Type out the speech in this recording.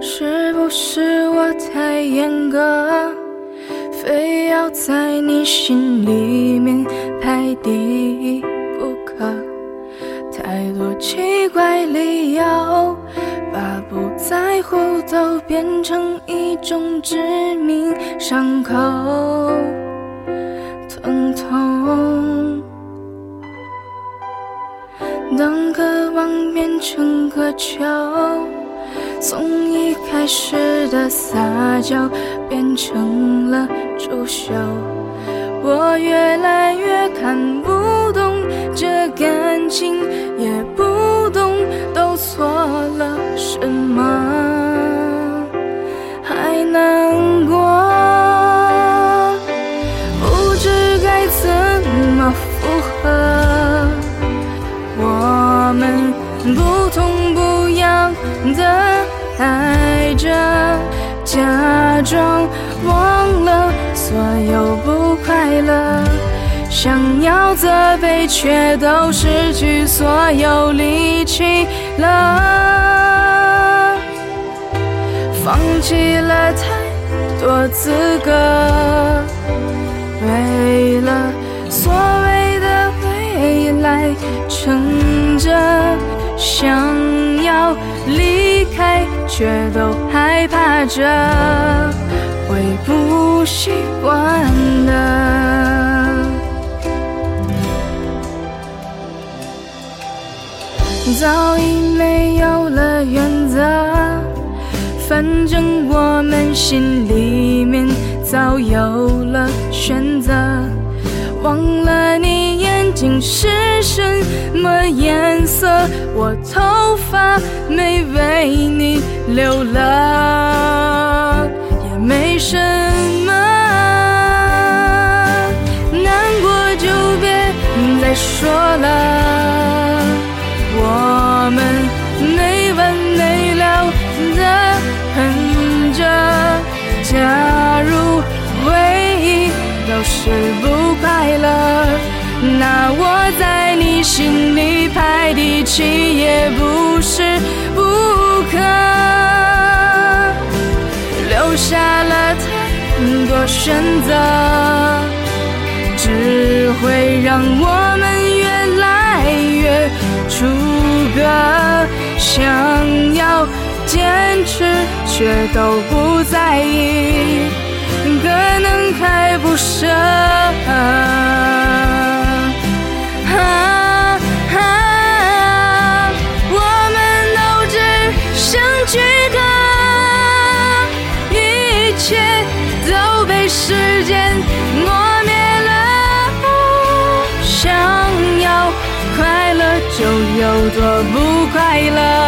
是不是我太严格，非要在你心里面排第一不可。太多奇怪理由，把不在乎都变成一种致命伤口，疼痛。当渴望变成渴求。从一开始的撒娇变成了作秀，我越来越看不懂这感情，也不懂都错了什么，还难过，不知该怎么复合，我们不装忘了所有不快乐，想要责备却都失去所有力气了，放弃了太多资格，为了所谓的未来撑着，想要离开。却都害怕着会不习惯的，早已没有了原则。反正我们心里面早有了选择，忘了你眼睛是什么颜色，我头发没为你。留了也没什么，难过就别再说了。我们没完没了的恨着，假如回忆都是不快乐，那我在你心里排第七也不是不可。留下了太多选择，只会让我们越来越出格。想要坚持，却都不在意，可能还不舍。都被时间磨灭了，想要快乐就有多不快乐。